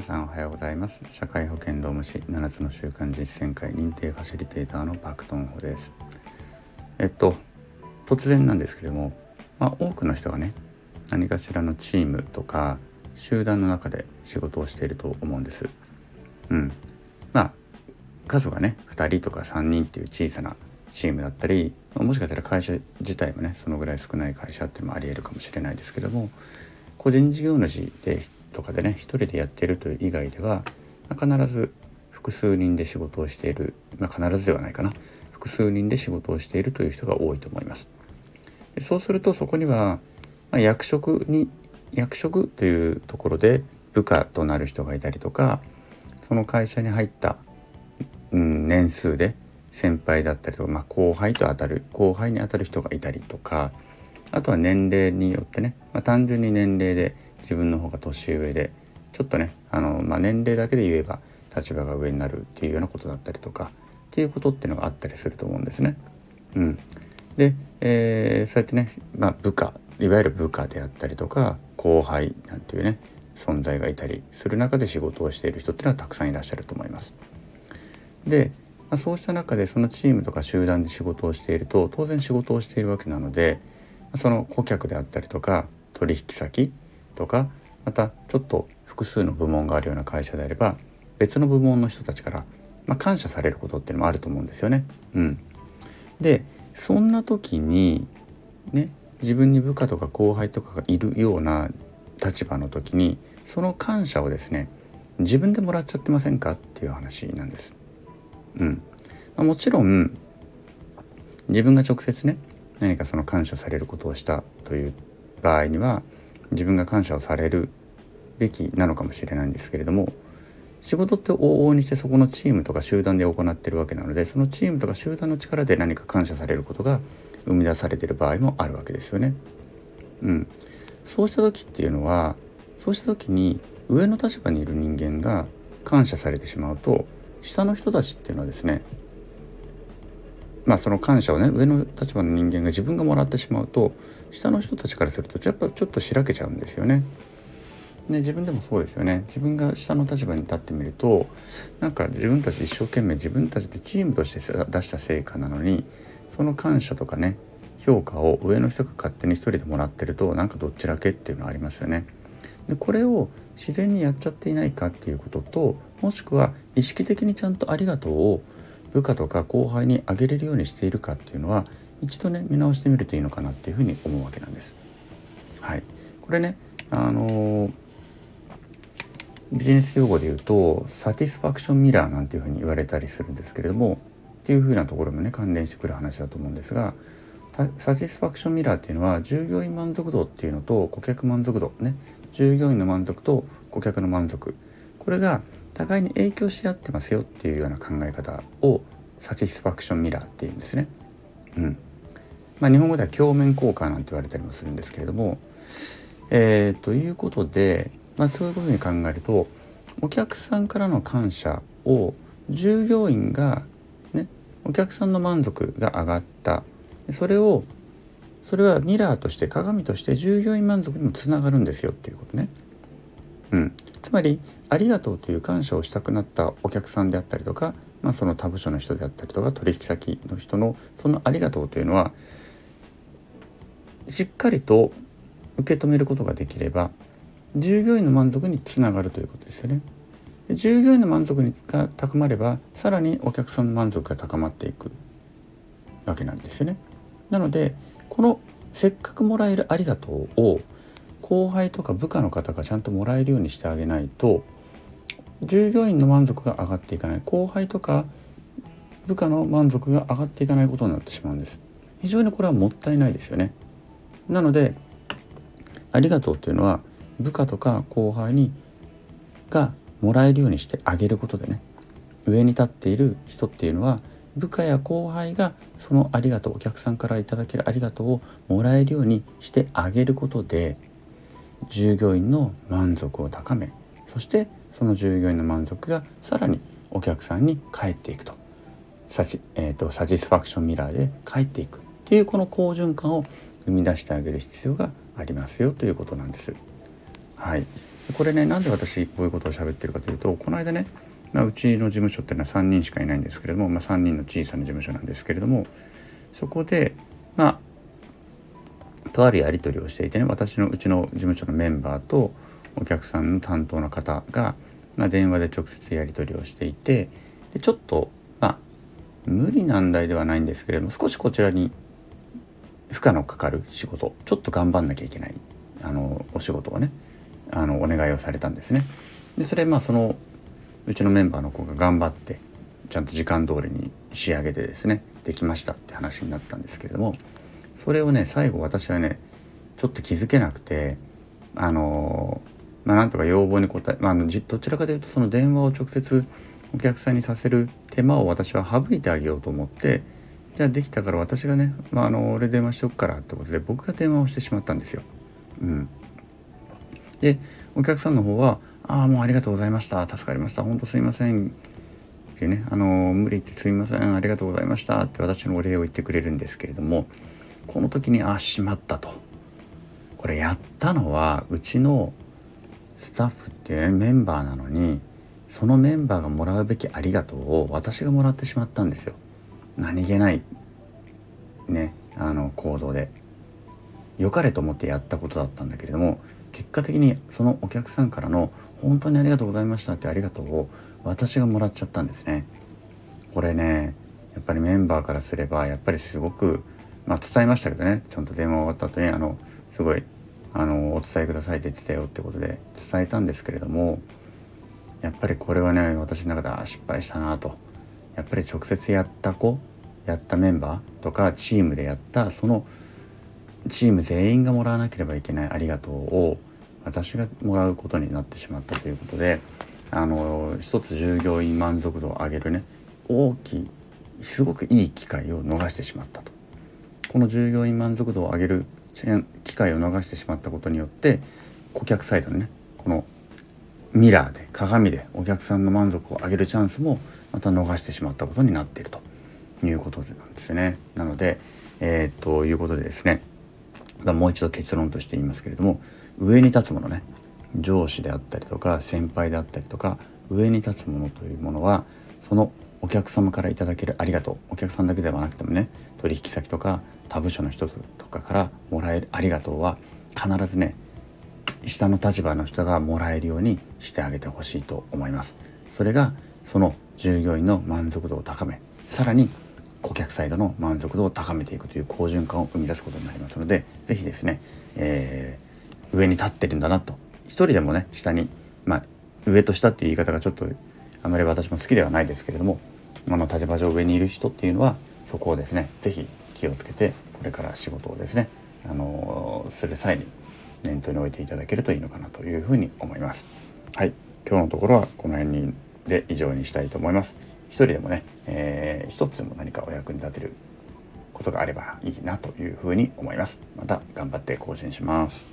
皆さんおはようございます。社会保険労務士7つの習慣実践会認定ファシリテーターのパクトンホです。えっと突然なんですけれども、まあ、多くの人がね何かしらのチームとか集団の中で仕事をしていると思うんです。うん。まあ数がね2人とか3人っていう小さなチームだったりもしかしたら会社自体もねそのぐらい少ない会社ってのもありえるかもしれないですけども個人事業主でとかでね一人でやってるという以外では、ま、必ず複数人で仕事をしている、まあ、必ずではないかな複数人で仕事をしているという人が多いと思います。そうするとそこには、まあ、役職に役職というところで部下となる人がいたりとかその会社に入った、うん、年数で先輩だったりとか、まあ、後輩と当たる後輩に当たる人がいたりとかあとは年齢によってね、まあ、単純に年齢で自分の方が年上でちょっとねあの、まあ、年齢だけで言えば立場が上になるっていうようなことだったりとかっていうことっていうのがあったりすると思うんですね。うん、で、えー、そうやってね、まあ、部下いわゆる部下であったりとか後輩なんていうね存在がいたりする中で仕事をしている人っていうのはたくさんいらっしゃると思います。で、まあ、そうした中でそのチームとか集団で仕事をしていると当然仕事をしているわけなのでその顧客であったりとか取引先とかまたちょっと複数の部門があるような会社であれば別の部門の人たちから、まあ、感謝されることっていうのもあると思うんですよね。うん、でそんな時にね自分に部下とか後輩とかがいるような立場の時にその感謝をですね自分でもらっちゃってませんかっていう話なんです。うんまあ、もちろん自分が直接ね何かその感謝されることをしたという場合には自分が感謝をされるべきなのかもしれないんですけれども仕事って往々にしてそこのチームとか集団で行ってるわけなのでそのチームとか集団の力で何か感謝されることが生み出されてる場合もあるわけですよね。うん、そうした時っていうのはそうした時に上の立場にいる人間が感謝されてしまうと下の人たちっていうのはですねまあその感謝をね上の立場の人間が自分がもらってしまうと下の人たちからするとやっぱちょっとしらけちゃうんですよね。ね、自分でもそうですよね自分が下の立場に立ってみるとなんか自分たち一生懸命自分たちでチームとして出した成果なのにその感謝とかね評価を上の人が勝手に一人でもらってるとなんかどっちらけっていうのはありますよね。でこれを自然にやっちゃっていないかっていうことともしくは意識的にちゃんと「ありがとう」を部下とか後輩にあげれるようにしているかっていうのは一度ね見直してみるといいのかなっていうふうに思うわけなんです。はい、これねあのビジネス用語で言うとサティスファクションミラーなんていうふうに言われたりするんですけれどもっていうふうなところもね関連してくる話だと思うんですがサティスファクションミラーっていうのは従業員満足度っていうのと顧客満足度ね。従業員の満足と顧客の満足。これが互いに影響し合ってますよっていうような考え方をサティスファクションミラーっていうんですね。うんまあ、日本語では鏡面効果なんて言われたりもするんですけれども、えー、ということで、まあ、そういうことに考えるとお客さんからの感謝を従業員がねお客さんの満足が上がったそれをそれはミラーとして鏡として従業員満足にもつながるんですよっていうことね。うん、つまりありがとうという感謝をしたくなったお客さんであったりとか、まあ、その他部署の人であったりとか取引先の人のそのありがとうというのはしっかりと受け止めることができれば従業員の満足につながるということですよね。で従業員の満足が高まればさらにお客さんの満足が高まっていくわけなんですよね。なのでこのせっかくもらえるありがとうを後輩とか部下の方がちゃんともらえるようにしてあげないと従業員の満足が上がっていかない。後輩とか部下の満足が上がっていかないことになってしまうんです。非常にこれはもったいないですよね。なのでありがとうというのは部下とか後輩にがもらえるようにしてあげることでね上に立っている人っていうのは部下や後輩がそのありがとうお客さんからいただけるありがとうをもらえるようにしてあげることで従業員の満足を高めそしてその従業員の満足がさらにお客さんに返っていくと。サチ,、えーと、サティスファクションミラーで返っていく。っていうこの好循環を生み出してあげる必要がありますよということなんです。はい、これねなんで私こういうことを喋ってるかというとこの間ね、まあ、うちの事務所っていうのは3人しかいないんですけれども、まあ、3人の小さな事務所なんですけれどもそこでまあとあるやり取りをしていてね私のうちの事務所のメンバーとお客さんの担当の方が、まあ、電話で直接やり取りをしていてでちょっとまあ無理難題ではないんですけれども少しこちらに負荷のかかる仕事ちょっと頑張んなきゃいけないあのお仕事をねあのお願いをされたんですね。でそれまあそのうちのメンバーの子が頑張ってちゃんと時間通りに仕上げてですねできましたって話になったんですけれどもそれをね最後私はねちょっと気づけなくてあのまあなんとか要望に応え、まあ、のどちらかというとその電話を直接お客さんにさせる手間を私は省いてあげようと思ってじゃあできたから私がね、まあ、あの俺電話しとくからってことで僕が電話をしてしまったんですよ。うん、でお客さんの方は「ああもうありがとうございました。助かりました。本当すいません」ってね「あの無理言ってすいません。ありがとうございました」って私のお礼を言ってくれるんですけれどもこの時に「あしまった」と。これやったのはうちのスタッフっていう、メンバーなのにそのメンバーがもらうべきありがとうを私がもらってしまったんですよ。何気ないねあの行動で良かれと思ってやったことだったんだけれども結果的にそのお客さんからの「本当にありがとうございました」ってありがとうを私がもらっちゃったんですね。これねやっぱりメンバーからすればやっぱりすごくまあ伝えましたけどね。ちゃんと電話終わった後にあのすごいあのお伝えくださいって言ってたよってことで伝えたんですけれどもやっぱりこれはね私の中では失敗したなと。やっぱり直接やった子やったメンバーとかチームでやったそのチーム全員がもらわなければいけないありがとうを私がもらうことになってしまったということであの一つ従業員満足度を上げるね大きいすごくいい機会を逃してしまったと。この従業員満足度を上げる機会を逃してしまったことによって顧客サイドのねこのミラーで鏡でお客さんの満足を上げるチャンスもまた逃してしまったことになっているということなんですね。なので、えー、ということでですね、もう一度結論として言いますけれども上に立つものね上司であったりとか先輩であったりとか上に立つものというものはそのお客様からいただけるありがとう。お客さんだけではなくてもね取引先とか他部署の人とかからもらえるありがとうは必ずね下の立場の人がもらえるようにしてあげてほしいと思います。それがその従業員の満足度を高めさらに顧客サイドの満足度を高めていくという好循環を生み出すことになりますので是非ですね、えー、上に立ってるんだなと。一人でもね下にまあ上と下っていう言い方がちょっとあまり私も好きではないですけれどもあの立場上上にいる人っていうのはそこをですね是非気をつけてこれから仕事をですねあのする際に念頭に置いていただけるといいのかなというふうに思います。はい、今日のところはこの辺にで以上にしたいと思います。一人でもね、えー、一つでも何かお役に立てることがあればいいなというふうに思います。また頑張って更新します。